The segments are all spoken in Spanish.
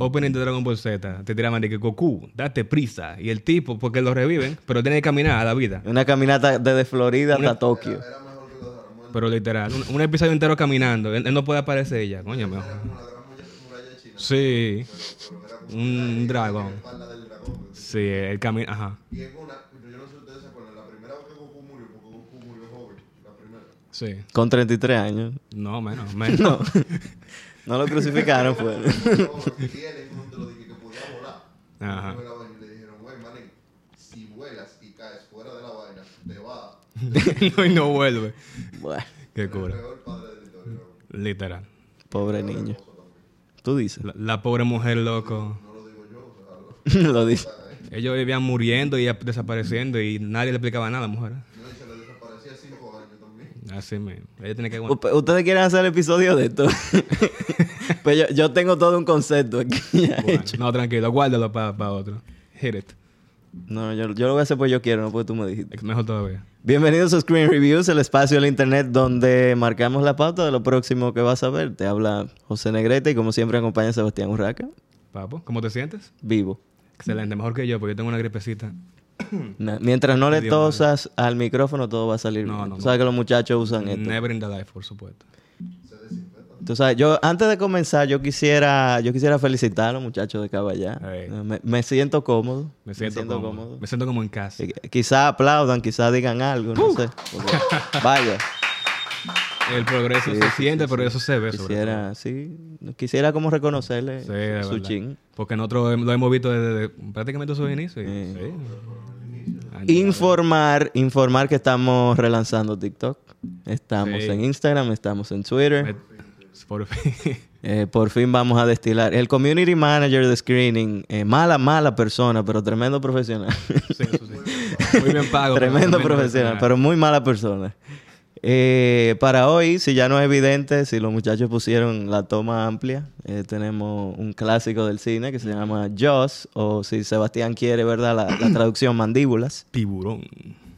openings de Dragon Ball Z te tiraban de que Goku, date prisa. Y el tipo, porque lo reviven, pero tiene que caminar a la vida. Una caminata desde Florida hasta Tokio. Era mejor que los Dragon Pero literal, un, un episodio entero caminando. Él, él no puede aparecer ya, coño, mejor. Sí, Pero era como un dragón. Sí, el camino, ajá. Y en una, yo no sé si ustedes se acuerdan, la primera vez que Goku murió, porque Goku murió joven, la primera. Sí. Con 33 años. No, menos, menos. No. No lo crucificaron, fue. Volar. Ajá. Y le dijeron, güey, manín, si vuelas y caes fuera de la vaina, te va. no, y no vuelve. Bueno, Qué cura. Literal. pobre niño. Tú dices. La, la pobre mujer, loco. No lo digo yo, o sea, lo- lo dice. Ellos vivían muriendo y desapareciendo y nadie le explicaba nada a la mujer. no, y se le desaparecía cinco años también. Así tiene que ¿Ustedes quieren hacer el episodio de esto? pues yo, yo tengo todo un concepto aquí ya Bueno, hecho. no, tranquilo, guárdalo para otro. Hit it. No, yo, yo lo voy a hacer porque yo quiero, no porque tú me dijiste. Es mejor todavía. Bienvenidos a Screen Reviews, el espacio del internet donde marcamos la pauta de lo próximo que vas a ver. Te habla José Negrete y como siempre acompaña Sebastián Urraca. Papo, ¿cómo te sientes? Vivo. Excelente, mejor que yo, porque yo tengo una gripecita. Mientras no le tosas al micrófono, todo va a salir No, bien. no, Tú sabes que los muchachos usan esto. Never in the life, por supuesto. Tú sabes, yo antes de comenzar, yo quisiera, yo quisiera felicitar a los muchachos de Caballá. Ey. Me, me siento cómodo. Me siento, cómodo. Me siento como en casa. Eh, Quizá aplaudan, quizá digan algo, no sé. Porque, vaya, El progreso se siente, pero eso se ve. sobre todo. quisiera, sí, quisiera como reconocerle Sí, su verdad. chin. Porque nosotros lo hemos visto desde prácticamente su inicio. y- Sí. Informar, informar que estamos relanzando TikTok. Estamos Sí. en Instagram, estamos en Twitter. Me- Por fin. Eh, por fin vamos a destilar. El community manager de screening, eh, mala, mala persona, pero tremendo profesional. Sí, eso sí. Muy bien pago. tremendo profesional, pero muy mala persona. Eh, para hoy, si ya no es evidente, si los muchachos pusieron la toma amplia, eh, tenemos un clásico del cine que se llama Jaws, o si Sebastián quiere, ¿verdad? La, la traducción, mandíbulas. Tiburón.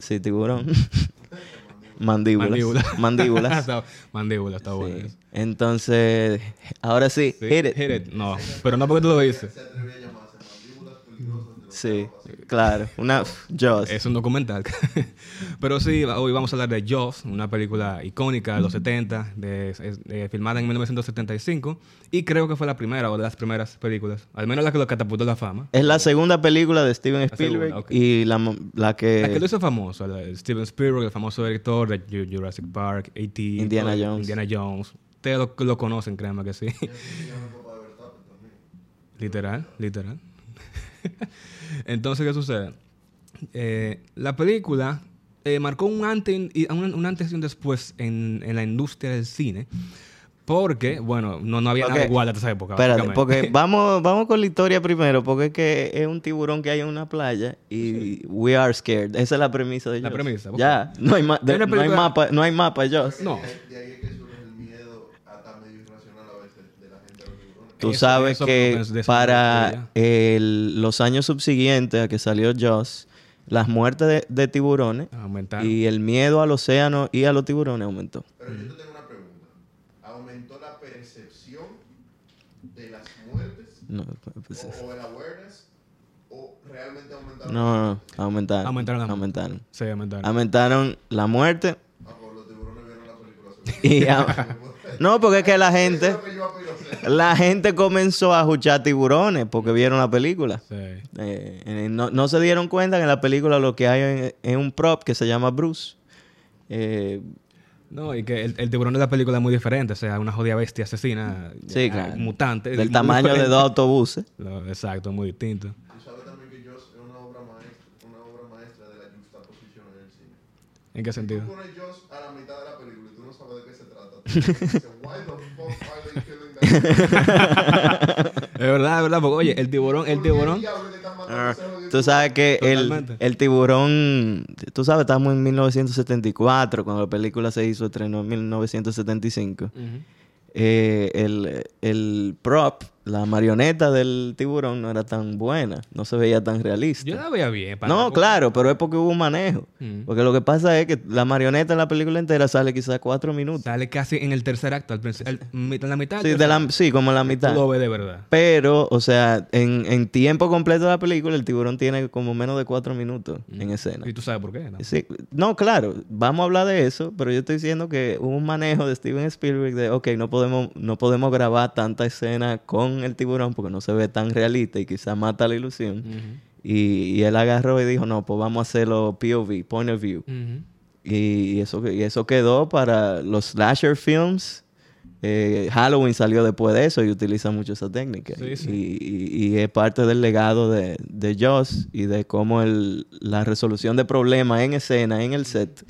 Sí, tiburón. mandíbulas. Mandíbula. Mandíbulas. Está- Mandíbula, está bueno. Sí. Entonces, ahora sí, Sí, hit it. hit it. No, pero no porque tú lo dices. Sí, claro. Una Jaws. Es un documental. Pero sí, hoy vamos a hablar de Jaws, una película icónica de los 70, de, de- filmada en 1975. Y creo que fue la primera o de las primeras películas. Al menos la que lo catapultó a la fama. Es la segunda película de Steven Spielberg segunda, ok. y la, la que... La que lo hizo famoso, la Steven Spielberg, el famoso director de Ju- Jurassic Park, A.T. Indiana todo- Jones. Indiana Jones. Ustedes lo, lo conocen, créanme que sí. literal, literal. Entonces, ¿qué sucede? Eh, la película eh, marcó un antes, y, un, un antes y un después en, en la industria del cine. Porque, bueno, no, no había nada igual hasta esa época. Espérate, porque vamos, vamos con la historia primero, porque es que es un tiburón que hay en una playa y we are scared. Esa es la premisa de La Jaws. premisa. Ya, no hay, ma- de- no hay mapa, no hay mapa, Jaws. No. De ahí es que surge el miedo hasta medio irracional a veces de la gente a los tiburones. Tú Eso- sabes eso que para el- los años subsiguientes a que salió Jaws, las muertes de, de tiburones Aumentaron. y el miedo al océano y a los tiburones aumentó. Pero yo te tengo una pregunta. ¿Aumentó la percepción de las muertes No, pues, o, o el awareness o realmente aumentaron? no, no, aumentaron. Aumentaron las- aumentaron. Sí, aumentaron. Aumentaron la muerte Ah, pues los tiburones vieron la película. seguro. y... a- no, porque es que la gente... La gente comenzó a escuchar tiburones porque vieron la película. Sí. Eh, eh, no, no se dieron cuenta que en la película lo que hay es- un prop que se llama Bruce. Eh, No, y que el, el tiburón de la película es muy diferente. O sea, una jodida bestia asesina. Sí, claro. Mutante. del muy tamaño de diferente. dos autobuses. Lo- exacto, muy distinto. Tú sabes también que Jaws es una obra maestra, una obra maestra de la juxtaposición en el cine. ¿En qué Tú sentido? pones Jaws a la mitad de la película y tú no sabes de qué se Es verdad, es verdad. Porque, oye, el tiburón, el ¿Por qué tiburón. diablos le están matando a ese jodido Tú sabes que el, el tiburón, tú sabes, estamos en 1974, cuando la película se hizo, estrenó en 1975. Ujú. Eh, el, el prop la marioneta del tiburón no era tan buena, no se veía tan realista. Yo la veía bien. para No, la- claro, pero es porque hubo un manejo. Mm. Porque lo que pasa es que la marioneta en la película entera sale quizás cuatro minutos. Sale casi en el tercer acto, al principio, en la mitad. Sí, de la- sí, como en la mitad. Tú lo ves de verdad. Pero, o sea, en, en tiempo completo de la película, el tiburón tiene como menos de cuatro minutos en escena. Y tú sabes por qué, ¿no? Sí, no, claro, vamos a hablar de eso, pero yo estoy diciendo que hubo un manejo de Steven Spielberg de, ok, no podemos, no podemos grabar tanta escena con el tiburón porque no se ve tan realista y quizá mata la ilusión. Y, y él agarró y dijo, no, pues vamos a hacerlo POV, point of view. Y eso, y eso quedó para los slasher films. Eh, Halloween salió después de eso y utiliza mucho esa técnica. Sí, sí. Y, y- y es parte del legado de, de Joss y de cómo el, la resolución de problemas en escena, en el set,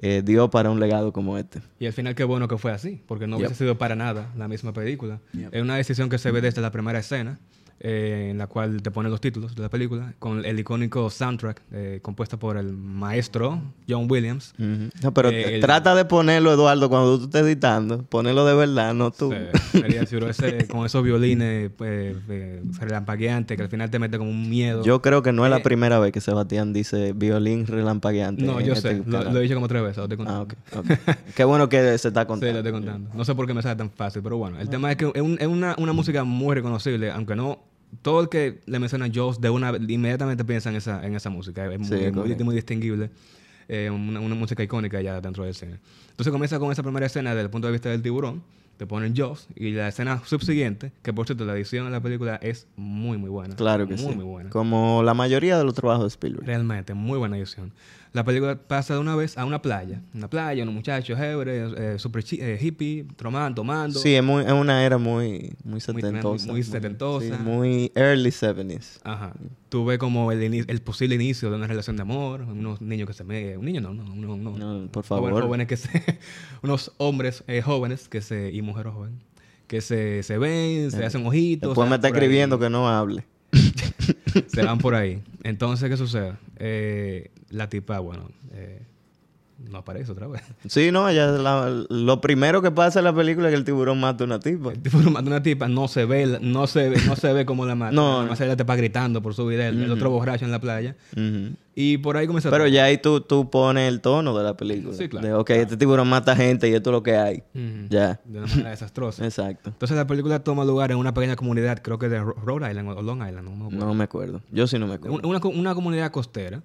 eh, dio para un legado como este. Y al final qué bueno que fue así, porque no hubiese Yep. sido para nada la misma película. Es una decisión que se ve desde la primera escena, eh, en la cual te ponen los títulos de la película, con el icónico soundtrack eh, compuesta por el maestro John Williams. No, pero Eh, el- trata de ponerlo, Eduardo, cuando tú estés editando, ponerlo de verdad, no tú. Sí, ese- con esos violines eh, relampagueantes que al final te mete como un miedo. Yo creo que no es la primera vez que Sebastián dice violín relampagueante. no, yo este sé, lo, he dicho como tres veces. lo estoy Ah, contando. ok. ok. Qué bueno que se está Sí, contando. lo estoy contando. No sé por qué me sale tan fácil, pero bueno. El tema es que es, un- es una, una música muy reconocible, aunque no... Todo el que le menciona a Jaws de una inmediatamente piensa en esa, en esa música. Es muy, Sí, muy, muy distinguible. Eh, una, una música icónica ya dentro del cine. Entonces comienza con esa primera escena desde el punto de vista del tiburón. Te ponen Jaws y la escena subsiguiente, que por cierto la edición de la película es muy, muy buena. Claro que muy, sí. Muy buena. Como la mayoría de los trabajos de Spielberg. Realmente, muy buena edición. La película pasa de una vez a una playa. Una playa, unos muchachos hebres, eh, super eh, hippie, tomando, tomando. Sí, es, muy, es una era muy, muy setentosa. muy setentosa. sí, muy early 70s. Ajá. Tú ves como el, posible inicio de una relación de amor, unos niños que se me... Un niño no, no, no. no. No, por favor. Jóvenes que se... unos hombres eh, jóvenes que se... Y mujeres jóvenes. Que se, se ven, se hacen ojitos. Después me está ahí. escribiendo que no hable. Se van por ahí. Entonces, ¿qué sucede? Eh, la tipa, bueno, eh, no aparece otra vez. Sí, no, ella, la- lo primero que pasa en la película es que el tiburón mata a una tipa. El tipo mata a una tipa, no se ve, no se ve, no se ve cómo la mata. No, ella te va gritando por su vida, el, el otro borracho en la playa. Y por ahí comienza Pero todo. ya ahí tú, tú pones el tono de la película. Sí, claro, De, ok, este tiburón mata gente y esto es lo que hay. Ya. De una manera desastrosa. Exacto. Entonces la película toma lugar en una pequeña comunidad, creo que de Rhode Island o Long Island, no me acuerdo. No me acuerdo. Yo sí no me acuerdo. Un- Una, una comunidad costera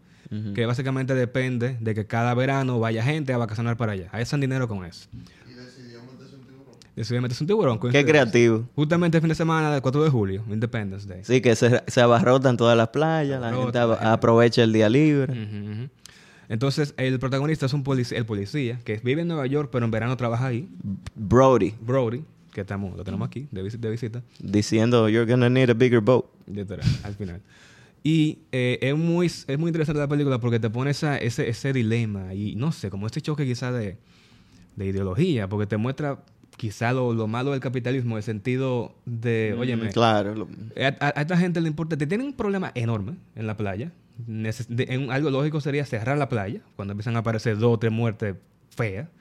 que básicamente depende de que cada verano vaya gente a vacacionar para allá. Ahí hacen dinero con eso. Y decidió meterse un tiburón. Decidió meterse un tiburón. Qué creativo. Justamente el fin de semana del 4 de julio, Independence Day. Sí, que se, se abarrotan todas las playas, la gente aprovecha el día libre. Entonces, el protagonista es un policía, el policía que vive en Nueva York, pero en verano trabaja ahí. Brody, Brody, que estamos, lo tenemos aquí, de, de visita. diciendo, you're gonna need a bigger boat. Literal, al final. Y eh, es, muy, es muy interesante la película porque te pone esa, ese, ese dilema y no sé, como este choque quizá de, de ideología, porque te muestra quizá lo, lo malo del capitalismo, el sentido de, óyeme, Mm, Claro. lo- a, a- a esta gente le importa, te tienen un problema enorme en la playa. Neces- de- en- algo lógico sería cerrar la playa cuando empiezan a aparecer dos o tres muertes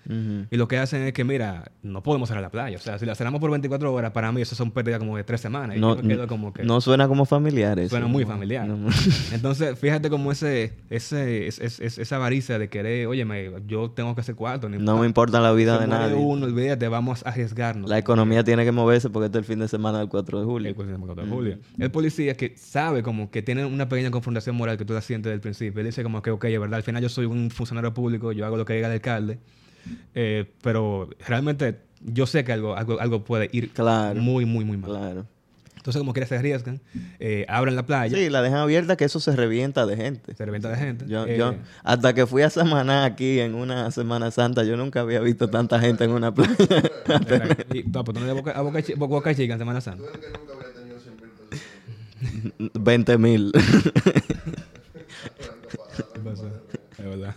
Ujú. Y lo que hacen es que, mira, no podemos cerrar la playa. O sea, si la cerramos por 24 horas, para mí eso son pérdidas como de tres semanas. Y No, me quedo como que... no suena como familiar eso. Suena muy familiar. no. Entonces, fíjate como ese, ese, es- es- es- esa avaricia de querer, oye, yo tengo que hacer cuarto. No me importa la vida de nadie. uno, olvídate, vamos a arriesgarnos. La economía tiene que moverse porque este es el fin de semana del 4 de julio. El policía del 4 de julio. El policía que sabe como que tiene una pequeña confrontación moral que tú la sientes desde el principio. Él dice como que, ok, es verdad, al final yo soy un funcionario público, yo hago lo que diga el alcalde. Eh, pero realmente yo sé que algo, algo, algo puede ir Claro. muy, muy, muy mal. Claro. Entonces, como quiera, se arriesgan, eh, abren la playa, Sí, la dejan abierta que eso se revienta de gente. se revienta de gente. Yo, eh, yo, hasta que fui a Samaná aquí en una Semana Santa, yo nunca había visto tanta gente en una playa. exacto. y, no, pues, tú no le boca, a boca, boca chica en Semana Santa. Tú eres que nunca había tenido 100 mil pesos. 20 mil. Es verdad.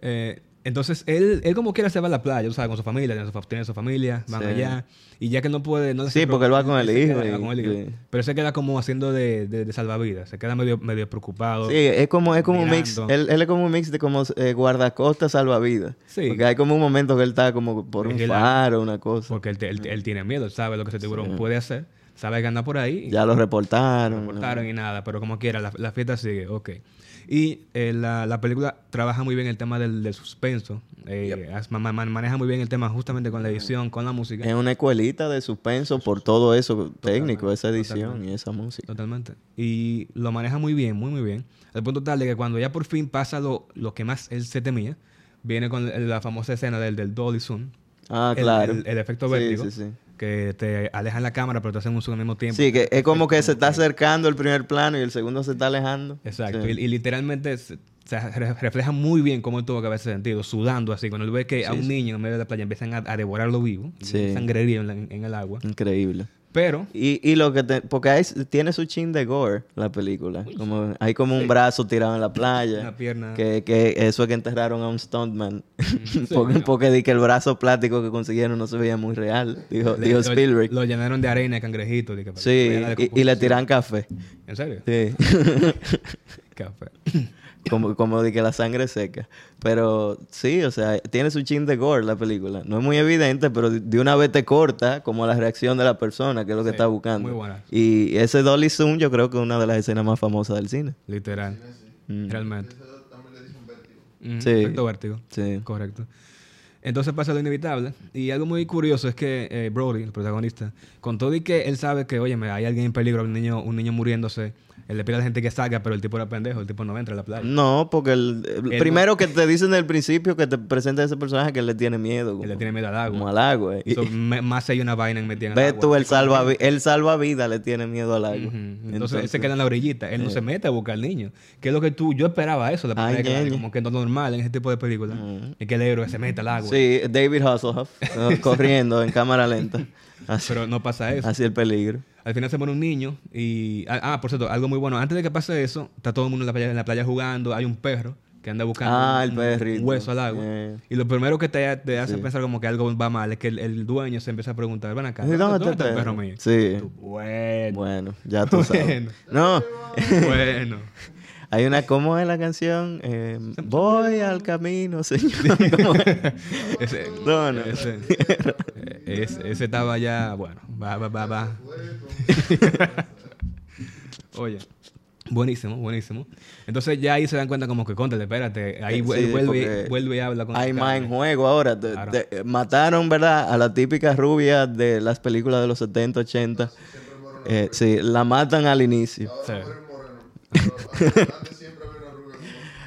Eh, Entonces, él, él como quiera se va a la playa, sea, con su familia, tiene su, fa- tiene su familia, van Sí. allá. Y ya que no puede... No Sí, porque él va con el hijo queda y- con el hijo. sí. Pero se queda como haciendo de, de, de salvavidas. Se queda medio, medio preocupado. Sí, es como, es como un mix. Él, él es como un mix de como eh, guardacostas salvavidas. Sí. Porque hay como un momento que él está como por un faro, una cosa. Porque él, él- él tiene miedo, él sabe lo que ese tiburón puede hacer. Sabe que anda por ahí. Ya lo reportaron. no cortaron y nada, pero como quiera, la, la fiesta sigue, ok. Y eh, la, la película trabaja muy bien el tema del, del suspenso. eh, as- maneja muy bien el tema justamente con la edición, con la música. Es una escuelita de suspenso por todo eso técnico, esa edición totalmente. y esa música. Totalmente. Y lo maneja muy bien, muy, muy bien. Al punto tal de que cuando ya por fin pasa lo, lo que más él se temía, viene con la famosa escena del, del Dolly Zoom. Ah, El- claro. El, el efecto Sí, vértigo. sí, sí. Que te alejan la cámara, pero te hacen un zoom al mismo tiempo. Sí, que es como que se está acercando el primer plano y el segundo se está alejando. Exacto. Sí. Y, y literalmente se- se re- refleja muy bien cómo él tuvo que haber sentido, sudando así. Cuando él ve que a un niño en medio de la playa empiezan a, a devorarlo vivo, Sí. sangrerío en, en el agua. Increíble. Pero, Y, y lo que te, porque hay- tiene su chin de gore la película. Como, hay como un brazo tirado en la playa. Una pierna. Que, que eso es que enterraron a un stuntman. Sí, porque, no. porque di que el brazo plástico que consiguieron no se veía muy real. Dijo, le- dijo Spielberg. Lo, llenaron de arena, de cangrejito. que- sí, y le tiran café. ¿En serio? Sí. Café. Como, como de que la sangre seca. Pero sí, o sea, tiene su chin de gore la película. No es muy evidente, pero de- una vez te corta como la reacción de la persona, que es lo que Sí, está buscando. muy buena. Y ese Dolly Zoom yo creo que es una de las escenas más famosas del cine. Literal. Mm. Realmente. Eso también le dice un vértigo. Ujú, Sí. Efecto vértigo. Sí. Correcto. Entonces pasa lo inevitable. Y algo muy curioso es que eh, Brody, el protagonista, con todo y que él sabe que, oye, hay alguien en peligro, un niño, un niño muriéndose, él le pide a la gente que salga, pero el tipo era pendejo, el tipo no entra a la playa. No, porque el, el- primero que te dicen del principio que te presenta ese personaje que él le tiene miedo. Como, Él le tiene miedo al agua. como al agua. Y- So, más hay una vaina metida en el agua. tú, el salva, el salvavidas le tiene miedo al agua. Entonces, él se queda en la orillita, él no se mete a buscar al niño. Que es lo que tú, yo esperaba eso, la primera Ay, vez que la vi, ñeñe. como que no normal en ese tipo de películas. Es que el héroe se mete al agua. Sí, David Hasselhoff eh, corriendo en cámara lenta. Así, Pero no pasa eso. así el peligro. Al final se pone un niño y... Ah, ah, por cierto, algo muy bueno. Antes de que pase eso, está todo el mundo en la playa, en la playa jugando. Hay un perro que anda buscando Ah, el un- hueso al agua. Eh. Y lo primero que te, te hace pensar como que algo va mal es que el, el dueño se empieza a preguntar, ven acá, ¿Y ¿dónde, dónde está el perro mío? Sí. Tú, Bueno, Bueno, ya tú sabes. No, bueno. Hay una, ¿cómo es la canción? Eh, voy al camino, señor. Ese, No, no. Ese, eh, ese, ese estaba ya, bueno, va, va, va, va. Oye, buenísimo, buenísimo. Entonces ya ahí se dan cuenta como que, contra, espérate, ahí Eh, sí, vuelve, vuelve y habla con Hay más en juego ahora. Te- Claro. te- mataron, ¿verdad? A la típica rubia de las películas de los 70, 80. Eh, sí, la matan al inicio. Sí.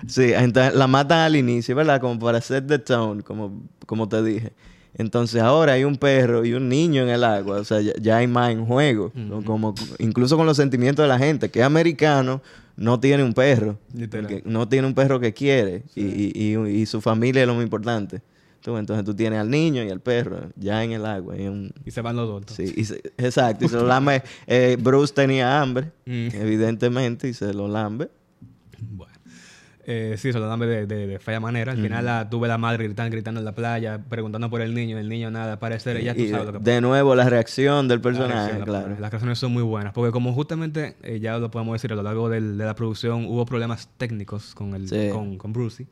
Sí, entonces la matan al inicio, ¿verdad? Como para set the tone, como, como te dije. Entonces ahora hay un perro y un niño en el agua, o sea, ya, ya hay más en juego. Como, incluso con los sentimientos de la gente, que es americano, no tiene un perro. No tiene un perro que quiere y, y- y- y su familia es lo más importante. Tú, entonces tú tienes al niño y al perro ya en el agua. y un- Y se van los dos. sí, y se- exacto, y se lo lame. eh, Bruce tenía hambre, Mm. evidentemente, y se lo lambe. Bueno. Eh, sí, se lo dan de, de, de fea manera. Al final la, tuve la madre gritando, gritando en la playa, preguntando por el niño, el niño nada, parecer, ella tú sabes lo que de nuevo la reacción del La personaje, la- claro. Las canciones son muy buenas, porque como justamente, eh, ya lo podemos decir, a lo largo del- de la producción hubo problemas técnicos con, el, Sí. con, con Brucey.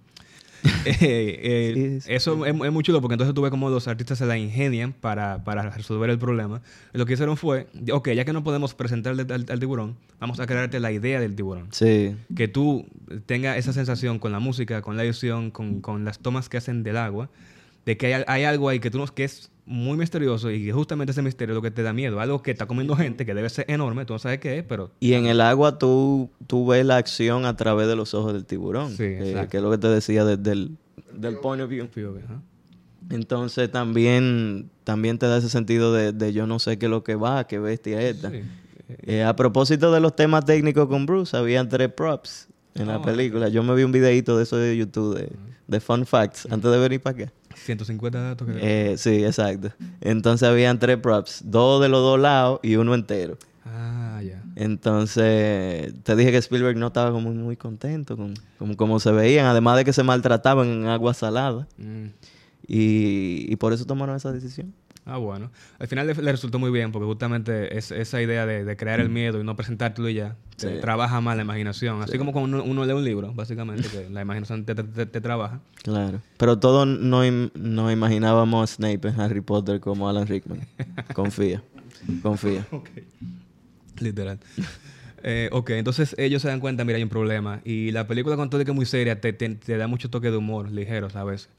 Eh, eh, Sí, sí, eso es, es muy chulo porque entonces tuve como los artistas se la ingenian para, para resolver el problema. Lo que hicieron fue, ok, ya que no podemos presentarle al, al tiburón, vamos a crearte la idea del tiburón. Sí, Que tú tengas esa sensación con la música, con la edición, con, con las tomas que hacen del agua, de que hay, hay algo ahí que tú no, que es muy misterioso y que justamente ese misterio es lo que te da miedo. Algo que está comiendo gente, que debe ser enorme, tú no sabes qué es, pero y en el agua tú, tú ves la acción a través de los ojos del tiburón, Sí, que, exacto. que es lo que te decía desde el del point of view. Entonces también, también te da ese sentido de, de yo no sé qué es lo que va, qué bestia es esta. Sí. Eh, a propósito de los temas técnicos con Bruce, habían tres props en la Oh, película. Yo me vi un videito de eso de YouTube, de, de Fun Facts, antes de venir para acá. 150 datos que... Eh, sí, exacto. Entonces habían tres props, dos de los dos lados y uno entero. Ah, ya. Entonces, te dije que Spielberg no estaba como muy contento con con cómo se veían, además de que se maltrataban en agua salada. Mm. Y, y por eso tomaron esa decisión. Ah, bueno. Al final le, le resultó muy bien porque justamente es, esa idea de, de crear el miedo y no presentártelo y ya, te trabaja más la imaginación. Así como cuando uno, uno lee un libro, básicamente, que la imaginación te, te- te- te trabaja. Claro. Pero todos no, im- no imaginábamos a Snape en Harry Potter como Alan Rickman. Confía. Confía. Literal. Eh, ok, entonces ellos se dan cuenta, mira, hay un problema. Y la película con todo de que es muy seria, te, te- te da mucho toque de humor, ligero, ¿sabes?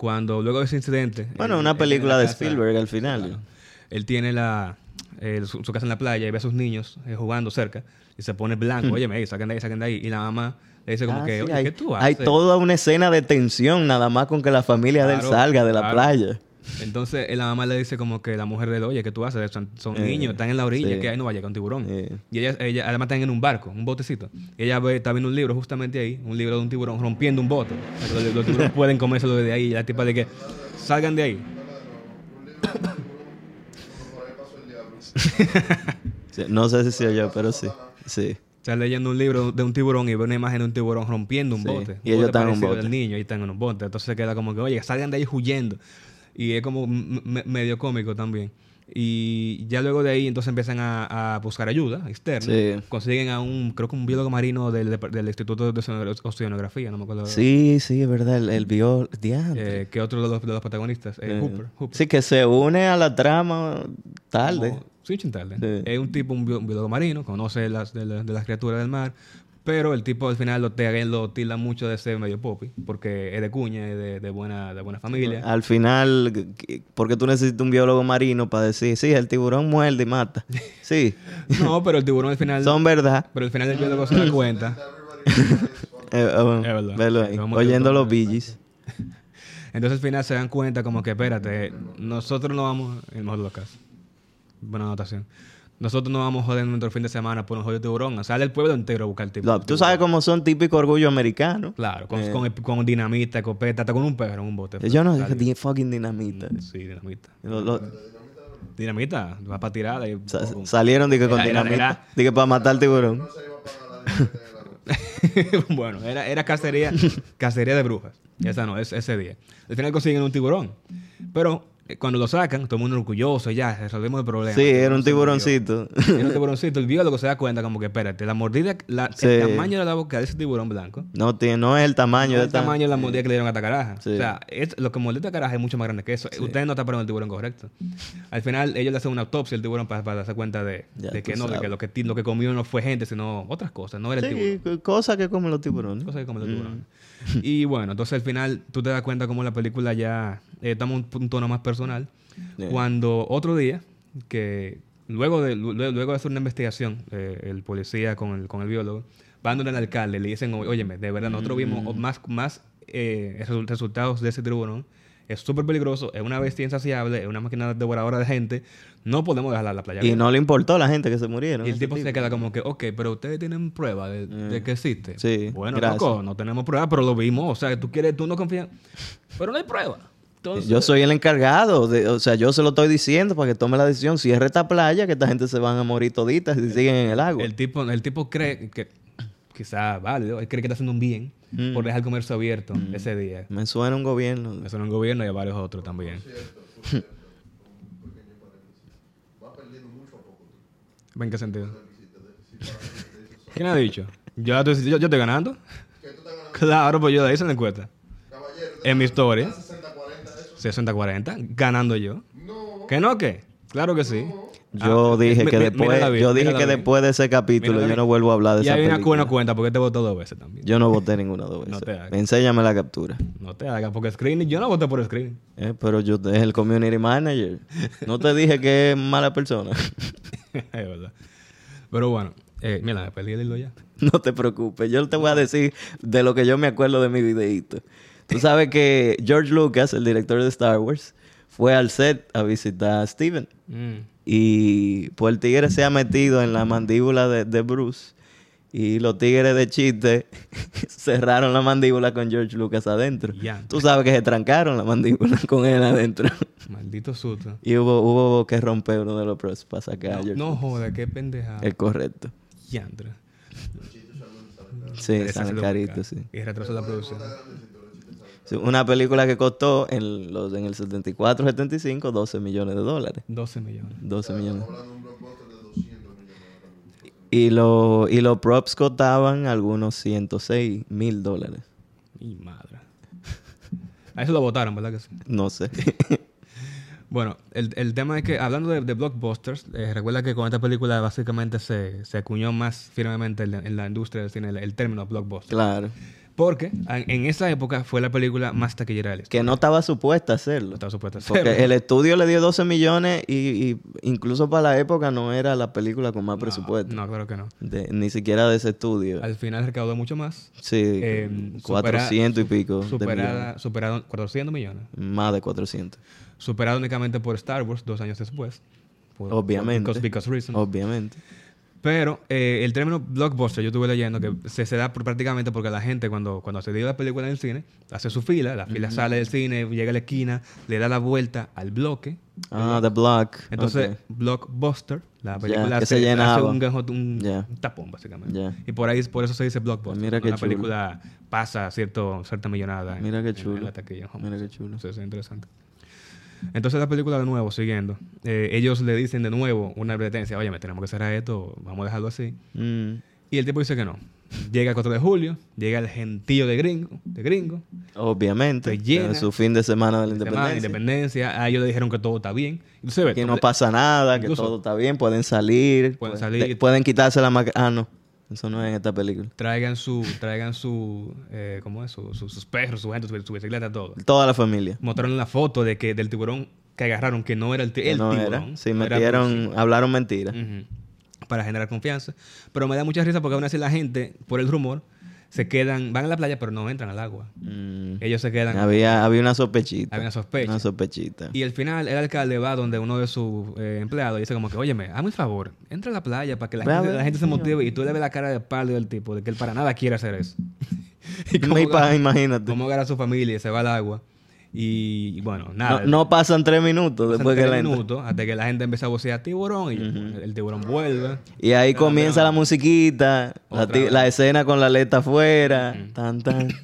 Cuando luego de ese incidente... Bueno, él- una película la de casa- Spielberg al final. Claro. Él tiene la, eh, su, su casa en la playa y ve a sus niños eh, jugando cerca y se pone blanco. Oye, me saquen de ahí, saquen de ahí. Y la mamá le dice como Ah, que, sí, oye, hay, ¿qué tú haces? hay toda una escena de tensión nada más con que la familia de él salga de la claro. playa. Entonces eh, la mamá le dice como que la mujer de él, oye, ¿qué tú haces? Son, son Eh, niños, están en la orilla, sí. que ahí no vaya con tiburón. Eh. Y ella, ella, además están en un barco, un botecito. Y ella ve, está viendo un libro justamente ahí, un libro de un tiburón rompiendo un bote. Los, los tiburones pueden comérselo desde ahí. Y la tipa de que salgan de ahí. Sí, no sé si soy yo, pero sí. Sí. Está leyendo un libro de un tiburón y ve una imagen de un tiburón rompiendo un Sí. bote. Y ellos bote están en un bote. del niño y están en un bote. Entonces se queda como que, oye, salgan de ahí huyendo. Y es como medio cómico también. Y ya luego de ahí entonces empiezan a, a buscar ayuda externa. Sí. Consiguen a un, creo que un biólogo marino del, del Instituto de Oceano- Oceanografía, no me acuerdo. Sí, sí, es verdad. El, el diantre. Eh, que otro de los, de los protagonistas, eh, Eh, Hooper. Hooper. Sí, que se une a la trama tarde. Como- Sí, tarde. Sí. Es un tipo, un biólogo marino, conoce las, de, la- de las criaturas del mar, pero el tipo al final lo, te, lo tilda mucho de ser medio popi, porque es de cuña, es de, de buena, de buena familia. Al final, ¿qué- ¿por qué tú necesitas un biólogo marino para decir, sí, el tiburón muerde y mata? Sí, No, pero el tiburón al final... son verdad. Pero al final el biólogo se da cuenta. Eh, bueno, Es verdad. ahí, oyendo los Gees. Entonces al final se dan cuenta como que, espérate, nosotros no vamos, en el mejor de los casos, buena anotación, nosotros no vamos a joder nuestro fin de semana por un jodido tiburón. Sale el pueblo entero a buscar el tiburón. Tú sabes cómo son típico orgullo americano. Claro, con, Eh. con, el- con dinamita, escopeta, hasta con un perro en un bote. Yo no dije fucking dinamita. Sí, dinamita. Lo- lo- Dinamita, va para tirarla y... sa- salieron dije, con Era- era- dinamita. era- Dije para matar tiburón. Bueno, era, era cacería, cacería de brujas. Esa no, es, ese día. Al final consiguen un tiburón. Pero cuando lo sacan, todo el mundo orgulloso, ya, resolvimos el problema. Sí, era un tiburoncito. Era un tiburoncito. El biólogo se da cuenta como que, espérate, la mordida, la, Sí. el tamaño de la boca de ese tiburón blanco. No, tiene, no es el tamaño no de el tamaño de la mordida que le dieron a esta caraja. Sí. O sea, es, lo que mordió esta caraja es mucho más grande que eso. Ustedes no taparon el tiburón correcto. Al final, ellos le hacen una autopsia al tiburón para, para darse cuenta de, que no, de que lo que, lo que comió no fue gente, sino otras cosas. No era el tiburón. Cosas que comen los tiburones. Cosas que comen los tiburones. Y bueno, entonces al final tú te das cuenta como la película ya eh, toma un, un tono más personal. Yeah. Cuando otro día, que luego de, lu- luego de hacer una investigación, eh, el policía con el, con el biólogo, van donde el alcalde y le dicen, óyeme, de verdad, nosotros vimos o- más, más eh, resu- resultados de ese tiburón. Es súper peligroso, es una bestia insaciable, es una máquina devoradora de gente. No podemos dejarla en la playa. Y no le importó a la gente que se murieron. Y el tipo se queda como que, ok, pero ustedes tienen prueba de, de que existe. Mm. Sí, Bueno, gracias. loco, no tenemos prueba, pero lo vimos. O sea, tú quieres, tú no confías. Pero no hay prueba. Entonces, Yo soy el encargado, de, o sea, yo se lo estoy diciendo para que tome la decisión. Cierre esta playa, que esta gente se van a morir toditas si siguen en el agua. el tipo, el tipo cree que, quizá válido, él cree que está haciendo un bien Mm. por dejar el comercio abierto ese día. Me suena un gobierno. Eso en el gobierno y a varios otros también. Va perdiendo mucho a poco. ¿En qué sentido? ¿Quién ha dicho? Yo, estoy- yo, yo estoy ganando. Que tú estás ganando, Claro, pues yo hice en la encuesta. caballero. En mi historia, 60-40 eso. 60-40, ganando yo. No. ¿Que no qué? Claro que sí. Yo Ah, dije mi- que después, bien, yo dije que bien. después de ese capítulo Mírala yo no vuelvo a hablar de Y esa hay una película. buena cuenta porque te votó dos veces también. Yo no voté ninguna dos veces. No te hagas. Enséñame la captura. No te hagas, porque screening, yo no voté por screening. Eh, pero yo es el community manager. No te dije que es mala persona. es verdad. Pero bueno, eh, mira, me perdí el hilo ya. No te preocupes. Yo te voy a decir de lo que yo me acuerdo de mi videíto. Tú sabes que George Lucas, el director de Star Wars, fue al set a visitar a Steven. Mm. Y pues el tigre se ha metido en la mandíbula de, de Bruce. Y los tigres de chiste cerraron la mandíbula con George Lucas adentro. Ya. Tú sabes que se trancaron la mandíbula con él adentro. Maldito susto. Y hubo, hubo que romper uno de los props para sacar a No, George no Lucas. joda, qué pendejada. Es correcto. Yantra. Sí, Ese salen se lo caritos, sí. Y retrasó la producción. Una película que costó en, los, en el 74-75 12 millones de dólares. 12 millones. 12 millones. Hablando de un blockbuster de 200 millones ahora mismo. Y, lo, y los props costaban algunos 106 mil dólares. Mi madre. A eso lo votaron, ¿verdad que sí? No sé. Bueno, el, el tema es que, hablando de, de blockbusters, eh, recuerda que con esta película básicamente se, se acuñó más firmemente en la, en la industria del cine el, el término blockbuster. claro. Porque en, esa época fue la película más taquillera. Que no estaba supuesta a hacerlo. No estaba supuesta a hacerlo. Porque el estudio le dio 12 millones y, y incluso para la época no era la película con más presupuesto. No, claro que no. De- ni siquiera de ese estudio. Al final recaudó mucho más. Sí, Eh, 400 y pico. Superada, superado 400 millones. Más de 400. Superado únicamente por Star Wars dos años después. Por- Obviamente. Because, because reasons. Obviamente. Pero eh, el término blockbuster, yo estuve leyendo que se, se da por- prácticamente porque la gente cuando, cuando se dio la película en el cine, hace su fila, la fila sale del cine, llega a la esquina, le da la vuelta al bloque. Ah, The Block. Entonces, blockbuster, la película que hace, se hace un, un- tapón, básicamente. Y por ahí por eso se dice blockbuster. Mira qué la película pasa cierto, cierta millonada. en- Mira qué en- chulo. En la taquilla. Mira qué chulo. Eso es interesante. Entonces la película de nuevo, siguiendo, eh, ellos le dicen de nuevo una advertencia, oye, tenemos que cerrar esto, vamos a dejarlo así. Mm, Y el tipo dice que no. Llega el 4 de julio, llega el gentío de gringo, de gringo, obviamente. Llena. en su fin de semana de la semana, independencia. independencia, a ellos le dijeron que todo está bien. Que no pasa nada, que todo está bien, pueden salir. Pueden pu- salir. de- pueden quitarse la máscara. Ah, no. Eso no es en esta película. traigan su, traigan su, eh, ¿cómo es? Su- su- sus perros, su gente, su, su bicicleta, todo. Toda la familia. Mostraron la foto de que del tiburón que agarraron, que no era el, el no tiburón. era. Sí, no metieron, hablaron mentiras. Para generar confianza. Pero me da mucha risa porque aún así la gente, por el rumor, se quedan, van a la playa pero no entran al agua. Mm. Ellos se quedan. Había, había una sospechita. Había una sospecha. Una sospechita. Y al final el alcalde va donde uno de sus eh, empleados y dice como que, óyeme, hazme un favor, entra a la playa para que la, gente, ver, la gente se motive y tú le ves la cara de palo del tipo de que él para nada quiere hacer eso. y Mi pa- imagínate. cómo agarra a su familia y se va al agua. Y, bueno, nada. No, no pasan tres minutos pasan después que tres la entra. minutos hasta que la gente empieza a vocear tiburón y el, el tiburón vuelve. Y ahí comienza la musiquita, la, escena con la aleta afuera, tan tan.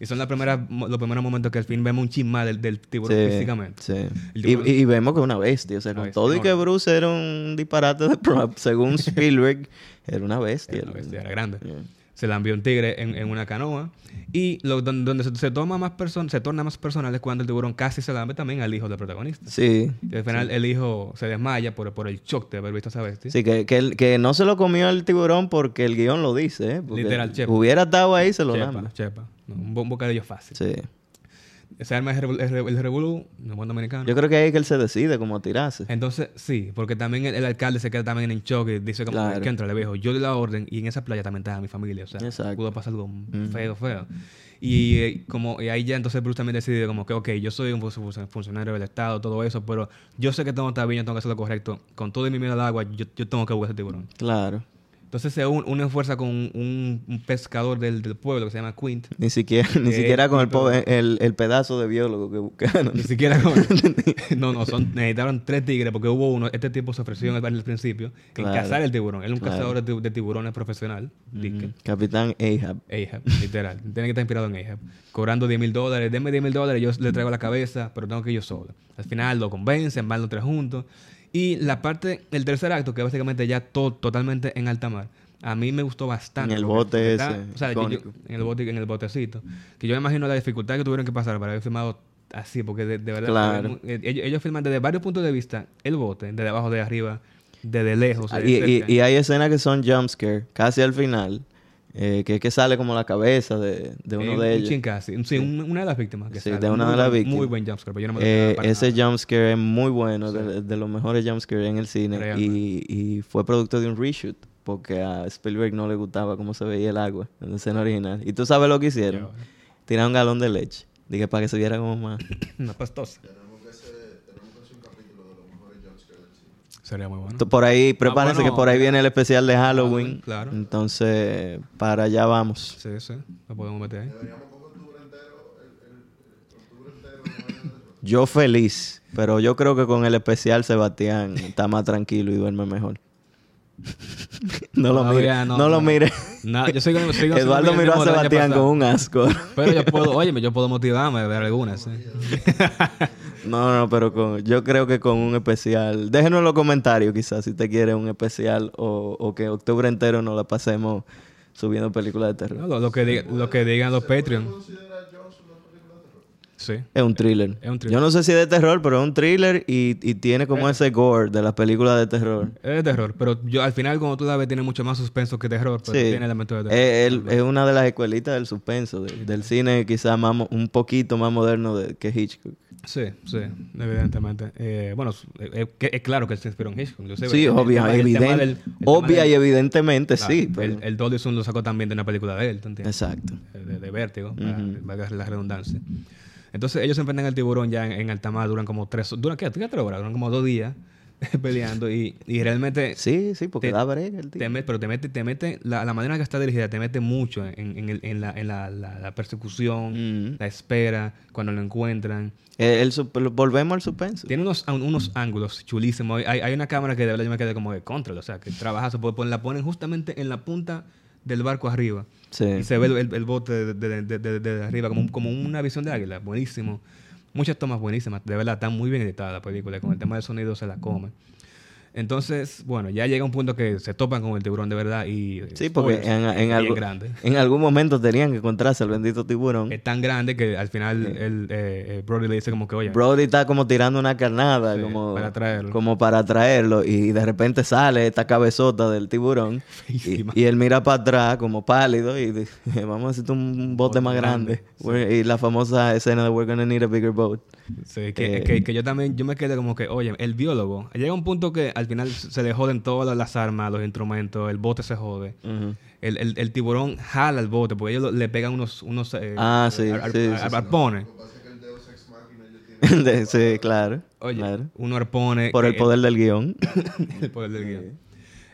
Y son las primeras, mo- los primeros momentos que al fin vemos un chisma del, del tiburón Sí, físicamente. sí. Y, vemos que es una bestia, o sea, Una con bestia todo y que. Bruce era un disparate de prop, según Spielberg, era una bestia. Era una bestia, era grande. Yeah. Se la envió un tigre en, en una canoa. Y lo, donde, donde se, se toma más person, se torna más personal es cuando el tiburón casi se lambe también al hijo del protagonista. Sí, Y al final el hijo se desmaya por, por el shock de haber visto a esa bestia. sí, que, que, el- que no se lo comió el tiburón porque el guion lo dice, ¿eh? Porque Literal, chepa. Hubiera estado ahí, se lo chepa, chepa. No, un bocadillo fácil. Sí. Se arma el, el, el revolú, el buen dominicano. Yo creo que ahí es que él se decide como a tirarse. Entonces, sí, porque también el, el alcalde se queda también en shock y dice como Claro. que entra, le viejo, yo di la orden y en esa playa también estaba mi familia, o sea, Exacto. pudo pasar algo feo, feo. Y eh, como y ahí ya entonces Bruce también decide como que, ok, yo soy un fun- funcionario del Estado, todo eso, pero yo sé que tengo que estar bien, yo tengo que hacer lo correcto. Con todo y mi miedo al agua, yo, yo tengo que buscar ese tiburón. Claro. Entonces se un- une fuerza con un, un pescador del, del pueblo que se llama Quint. Ni siquiera, ni siquiera con el, pobre- el, el pedazo de biólogo que buscaron. Ni siquiera con... no, no, son, necesitaron tres tigres porque hubo uno, este tipo se ofreció en el, en el principio Claro. en cazar el tiburón. Él es un Claro. cazador de, ti- de tiburones profesional. Capitán Ahab. Ahab, literal. Tiene que estar inspirado en Ahab. Cobrando 10 mil dólares. Denme 10 mil dólares, yo le traigo la cabeza, pero tengo que ir yo solo. Al final lo convencen, van los tres juntos. Y la parte, el tercer acto, que básicamente ya todo totalmente en alta mar, a mí me gustó bastante. En el bote está- ese, o sea, yo- en el bote, en el botecito. Que yo me imagino la dificultad que tuvieron que pasar para haber filmado así, porque de, de verdad. Claro. eh, Ellos, ellos filman desde varios puntos de vista el bote, desde abajo, de arriba, desde lejos. Ah, y, y- y hay escenas que son jumpscare, casi al final, eh, que es que sale como la cabeza de, de uno Eh, de un ellos. casi. Sí, un- una de las víctimas. Que Sí, sale. de una Muy de las víctimas. Muy buen jumpscare, pero yo no me lo Eh, ese jumpscare es muy bueno, de, de los mejores jumpscares en el cine. Y, y fue producto de un reshoot, porque a Spielberg no le gustaba cómo se veía el agua en la escena original. Y tú sabes lo que hicieron. Yo- Tiraron un galón de leche. Dije, para que se viera como más. Una pastosa. Sería muy bueno. Por ahí, prepárense bueno, que por ahí viene el especial de Halloween. claro. Entonces, para allá vamos. Sí, sí. Lo podemos meter ahí. Yo feliz, pero yo creo que con el especial Sebastián está más tranquilo y duerme mejor. No lo mire, no, no, lo no. mire. Nada, yo Eduardo miró a Sebastián con un asco. Pero yo puedo, oye, yo puedo motivarme de ver algunas. ¿sí? No, no, pero con, yo creo que con un especial. Déjenos en los comentarios, quizás, si te quiere un especial o, o que octubre entero nos la pasemos subiendo películas de terror. No, lo, lo que diga- lo que digan los Patreon. Sí. Es un thriller. Es un thriller. Yo no sé si es de terror, pero es un thriller y, y tiene como ese gore de las películas de terror. Es de terror, pero yo al final cuando tú la ves tiene mucho más suspenso que terror, pero Sí. tiene elementos de terror. Es, el- es una de las escuelitas del suspenso, de- del cine quizás más, un poquito más moderno de, que Hitchcock. Sí, sí, evidentemente. Eh, bueno, es, es- que- es claro que se inspiró en Hitchcock. yo sé, Sí, obvia, evidente- del- obvia del- y evidentemente claro, sí. pero- El, el Dolly Sun lo sacó también de una película de él, ¿tú entiendes? Exacto. de, de Vértigo, para- la redundancia. Entonces ellos se enfrentan al tiburón ya en, en alta mar, duran como tres, duran ¿qué? ¿Qué tres horas? Duran como dos días peleando y, y realmente Sí, sí, porque Te- da brega el te tipo. met- pero te mete, te mete la, la manera en que está dirigida te mete mucho en, en, el- en la, persecución, Mm. la espera, cuando lo encuentran. Eh, el volvemos al suspenso. Tiene unos, un- unos ángulos chulísimos. Hay, hay una cámara que de verdad yo me quedé como de control, o sea, que trabaja, la ponen justamente en la punta del barco arriba. Sí. Y se ve el, el- el bote de, de- de- arriba como, como una visión de águila. Buenísimo. Muchas tomas buenísimas. De verdad, está muy bien editada la película. Con el tema del sonido se la come. Entonces, bueno, ya llega un punto que se topan con el tiburón de verdad y... Sí, porque en, en bien algo- grande. en algún momento tenían que encontrarse al bendito tiburón. Es tan grande que al final el, eh, eh, Brody le dice como que, oye... Brody está como tirando una carnada, Sí, como para traerlo. como para traerlo y de repente sale esta cabezota del tiburón y, él mira para atrás como pálido y dice, vamos a hacer un bote Bote más grande. grande, Y la famosa escena de We're gonna need a bigger boat. Sí, que, Eh, que, que yo también, yo me quedé como que, oye, el biólogo, llega un punto que al final se le joden todas las armas, los instrumentos, el bote se jode. El, el, el tiburón jala el bote porque ellos lo- le pegan unos, unos eh, Ah, sí, ar- sí, sí, ar- sí. arpones. Sí, claro. Oye, claro. unos arpones. Por el poder del guion. el poder del guion.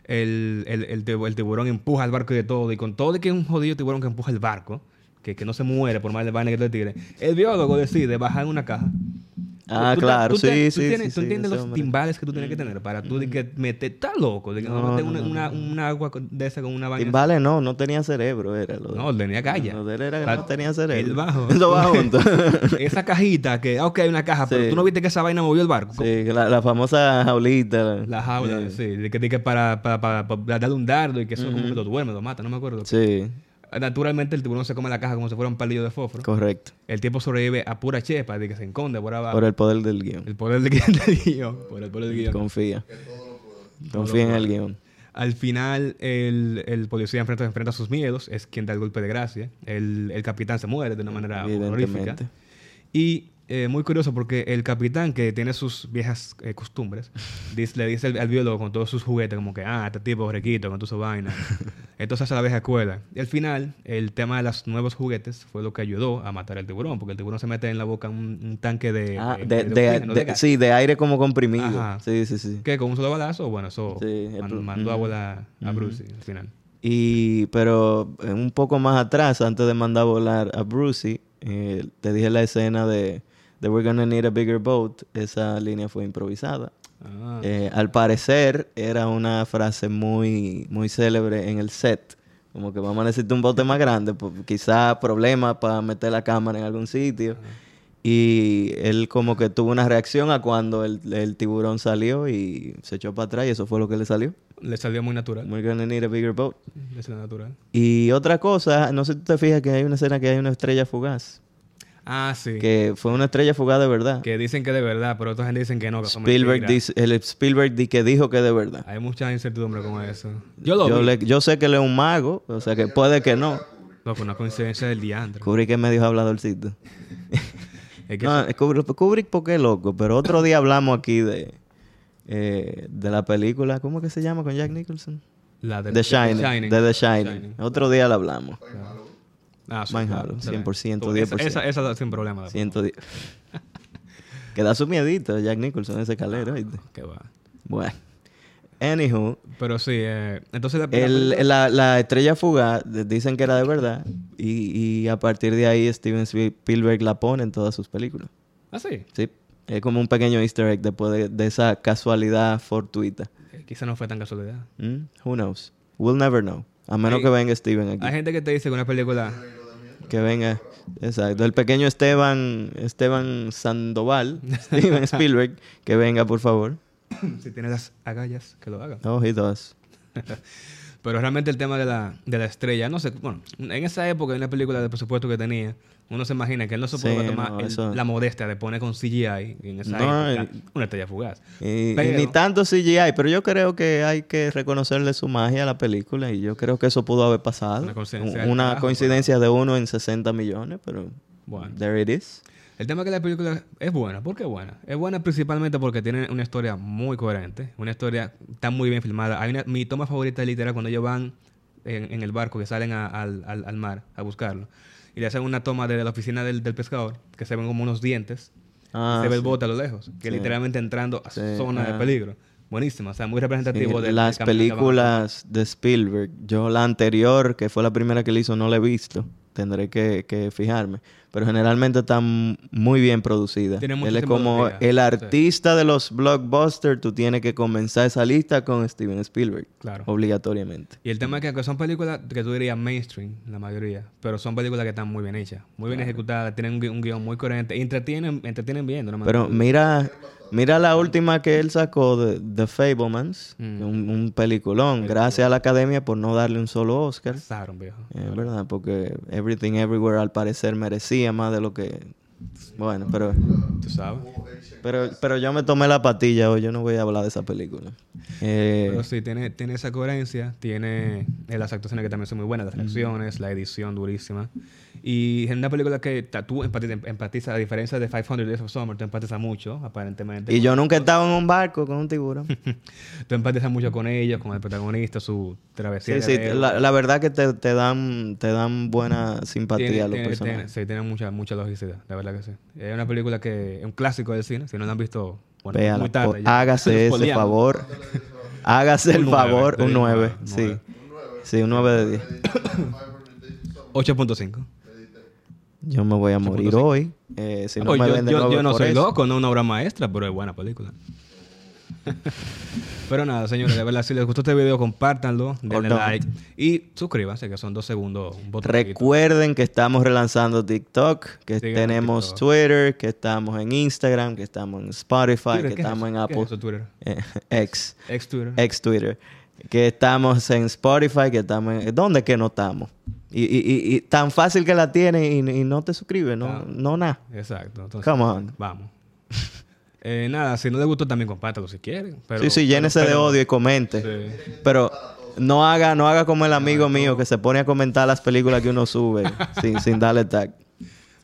El, el, el, tibu- el tiburón empuja el barco y de todo. Y con todo de que es un jodido tiburón que empuja el barco, que, que no se muere por más de vaina que te tire, el biólogo decide bajar en una caja. Ah, Tú- claro, tú te- sí, tú sí, tienes- sí, Tú sí, entiendes los hombre. timbales que tú tienes que tener para tú de que meter... Estás loco. De que no, No, no, una, no, una, una agua de esa con una vaina. Vale, no, no tenía cerebro, era lo de- No, tenía calla. Lo él era que La- no tenía cerebro. El bajo. Eso va junto. Esa cajita que, ah, ok, hay una caja, pero Sí. tú no viste que esa vaina movió el barco. sí, la, la famosa jaulita. La jaula, sí. de que, de que para, para, para, para darle un dardo y que eso como que lo duerme, lo mata, no me acuerdo. Sí, Naturalmente el tiburón se come la caja como si fuera un palillo de fósforo. correcto. El tiempo sobrevive a pura chepa, de que se esconde por abajo. Por el poder del guion. El poder del guion. del guion, Por el poder del guion. Confía. Confía en el guion. Al final, el, el policía enfrenta, enfrenta sus miedos, es quien da el golpe de gracia. El, el capitán se muere de una manera horrorífica. Evidentemente. Y eh, muy curioso porque el capitán, que tiene sus viejas eh, costumbres, dice- le dice al, al biólogo con todos sus juguetes, como que, ah, este tipo es riquito con toda su vaina. Entonces hace la vieja escuela. Y al final, el tema de los nuevos juguetes fue lo que ayudó a matar al tiburón, porque el tiburón se mete en la boca un, un tanque de. Ah, de- de, de gas. sí, de aire como comprimido. Ajá. Sí, sí, sí. Que con un solo balazo, bueno, eso Sí, man- mandó a volar a Bruce al final. Y, pero eh, un poco más atrás, antes de mandar a volar a Brucey, eh, te dije la escena de, de We're gonna need a bigger boat. Esa línea fue improvisada. Ah, Eh, al parecer era una frase muy, muy célebre en el set. Como que vamos a necesitar un bote más grande, pues, quizá problemas para meter la cámara en algún sitio. Y él como que tuvo una reacción a cuando el, el tiburón salió y se echó para atrás y eso fue lo que le salió. le salió muy natural. We're gonna need a bigger boat. Le salió natural. Y otra cosa, no sé si tú te fijas que hay una escena que hay una estrella fugaz. Ah, sí. Que fue una estrella fugaz de verdad. Que dicen que de verdad, pero otra gente dicen que no, que Spielberg dice, el Spielberg di que dijo que de verdad. Hay mucha incertidumbre con eso. Yo lo Yo, vi. le- yo sé que él es un mago, o sea que puede que no. Fue una coincidencia del diantre. Kubrick es medio habladorcito. Es que No, es Kubrick, Kubrick porque es loco, pero otro día hablamos aquí de, eh, de la película, ¿cómo que se llama con Jack Nicholson? la de The Shining, de The Shining. Otro día la hablamos. Ah, sí, Mind claro, Hollow, está bien. 100%, Tú, esa, 10%. esa, esa sin problema. 110. que da su miedito Jack Nicholson ese calero, ¿oíste? Que va. Bueno. Anywho, Pero sí, eh, entonces la, la el- la, la estrella fugaz dicen que era de verdad y, y a partir de ahí Steven Spielberg la pone en todas sus películas. Ah, sí. Sí, es como un pequeño easter egg después de, de esa casualidad fortuita. Eh, Quizá no fue tan casualidad. ¿Mm? Who knows? We'll never know. A menos que venga Steven aquí. Hay gente que te dice que una película... Que venga, exacto. El pequeño Esteban, Esteban Sandoval, Steven Spielberg, que venga, por favor. si tiene las agallas, que lo haga. Oh, he does. Pero realmente el tema de la, de la estrella, no sé, bueno, en esa época, en la película de presupuesto que tenía, uno se imagina que él no se Sí, puede tomar no, el- eso- la modestia de poner con CGI en esa No, época y- una estrella fugaz. Y, y Pero- ni tanto CGI, pero yo creo que hay que reconocerle su magia a la película y yo creo que eso pudo haber pasado. Una coincidencia Una coincidencia de uno en 60 millones, pero Bueno. there it is. El tema es que la película es buena. ¿Por qué es buena? Es buena principalmente porque tiene una historia muy coherente. Una historia está muy bien filmada. Hay una, mi toma favorita literal cuando ellos van en, en el barco, que salen a- al, al- al mar a buscarlo. Y le hacen una toma de la oficina del, del pescador, que se ven como unos dientes. Ah, se ve el bote a lo lejos, que Sí. literalmente entrando a Sí, zona de peligro. Buenísimo, o sea, muy representativo de las películas de Spielberg, yo la anterior, que fue la primera que él hizo, no la he visto. Tendré que, que fijarme. Pero generalmente están muy bien producidas. Él es como el sí. artista de los blockbusters. Tú tienes que comenzar esa lista con Steven Spielberg. Claro. Obligatoriamente. Y el tema es que son películas que tú dirías mainstream, la mayoría, pero son películas que están muy bien hechas, muy bien ejecutadas, tienen un, gui- un guion muy coherente, y entretienen, entretienen bien. de una manera Pero mira, mira la última que él sacó de The Fablemans. Mm. Un, un peliculón. Gracias a la academia por no darle un solo Oscar. Pasaron, viejo. Es verdad, porque Everything Everywhere al parecer merecía más de lo que... Bueno, pero... Tú sabes. Pero, pero yo me tomé la patilla hoy, yo no voy a hablar de esa película. Eh, Pero sí, tiene, tiene esa coherencia, tiene eh, las actuaciones que también son muy buenas, las reacciones, la edición durísima. Y es una película que tú empatizas, empatizas, a diferencia de 500 Days of Summer, tú empatizas mucho, aparentemente. y yo nunca he estado en un barco con un tiburón. Tú empatizas mucho con ellos, con el protagonista, su travesía. Sí, sí, la, la verdad que te, te dan te dan buena simpatía Tiene- a los tiene- personajes. tiene- sí, tiene mucha, mucha logicidad, la verdad que sí. Es una película que es un clásico del cine, si no la han visto, bueno, Véala, muy tarde. ya. hágase ese favor. Hágase el favor, un digo, 9. un Sí. Sí, un 9 de 10. 8.5. Yo me voy a morir 8.5. hoy. Eh, si no Oye, me yo, yo- yo no soy eso. loco, no una obra maestra, pero es buena película. Pero nada, señores, de verdad, si les gustó este video, compártanlo, denle no. like y suscríbanse, que son dos segundos. Un Recuerden que estamos relanzando TikTok, que tenemos TikTok. Twitter, que estamos en Instagram, que estamos en Spotify, que estamos en Apple, Twitter? eh, Ex Twitter. ex Twitter, que estamos en Spotify, que estamos en... ¿Dónde que no estamos? Y, y, y, y tan fácil que la tienes y, y no te suscribes, no, Ah. no nada. Exacto. Entonces, Come on. Vamos. Eh, nada, si no les gustó, también compártalo si quieren. Pero, sí, sí, llénese pero- de odio y comente. Sí. Pero no haga, no haga como el amigo mío que se pone a comentar las películas que uno sube sin, sin darle tag.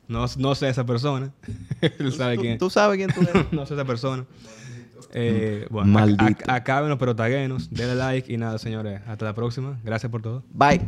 No, no sé esa persona. Él sabe quién. ¿Tú sabes quién tú eres? no sé esa persona. Eh, bueno, Maldito. acábenos, pero taguenos. Denle like y nada, señores. Hasta la próxima. Gracias por todo. Bye.